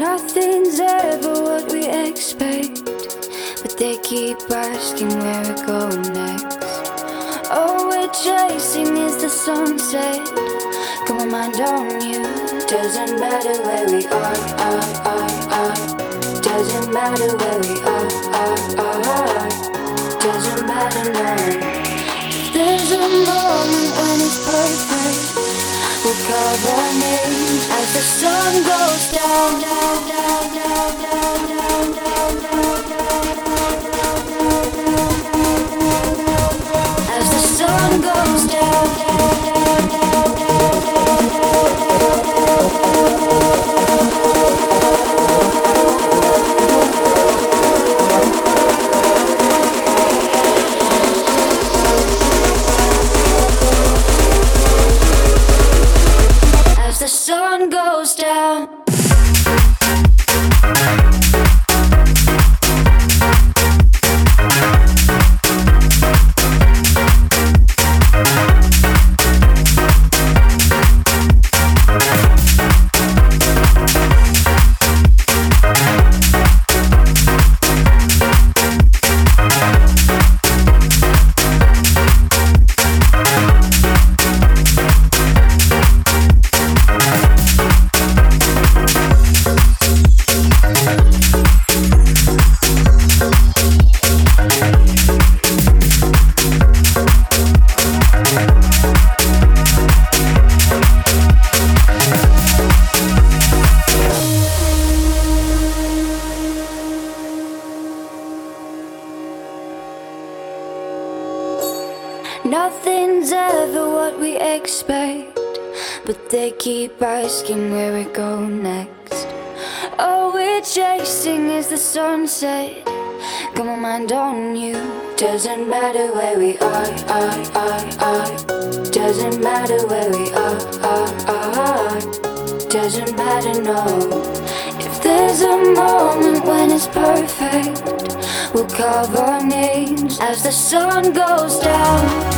Nothing's ever what we expect, but they keep asking where we're going next. All we're chasing is the sunset. Come on, mind on you. Doesn't matter where we are, are, are, are. Doesn't matter where we are, are, are. Doesn't matter now. There's a moment when it's perfect. We'll call our names as the sun goes down, down, down, down, down, Nothing's ever what we expect, but they keep asking where we go next. All we're chasing is the sunset. Come on, mind on you. Doesn't matter where we are, are, are, are. Doesn't matter where we are, are, are. Doesn't matter, no. If there's a moment when it's perfect, we'll carve our names as the sun goes down.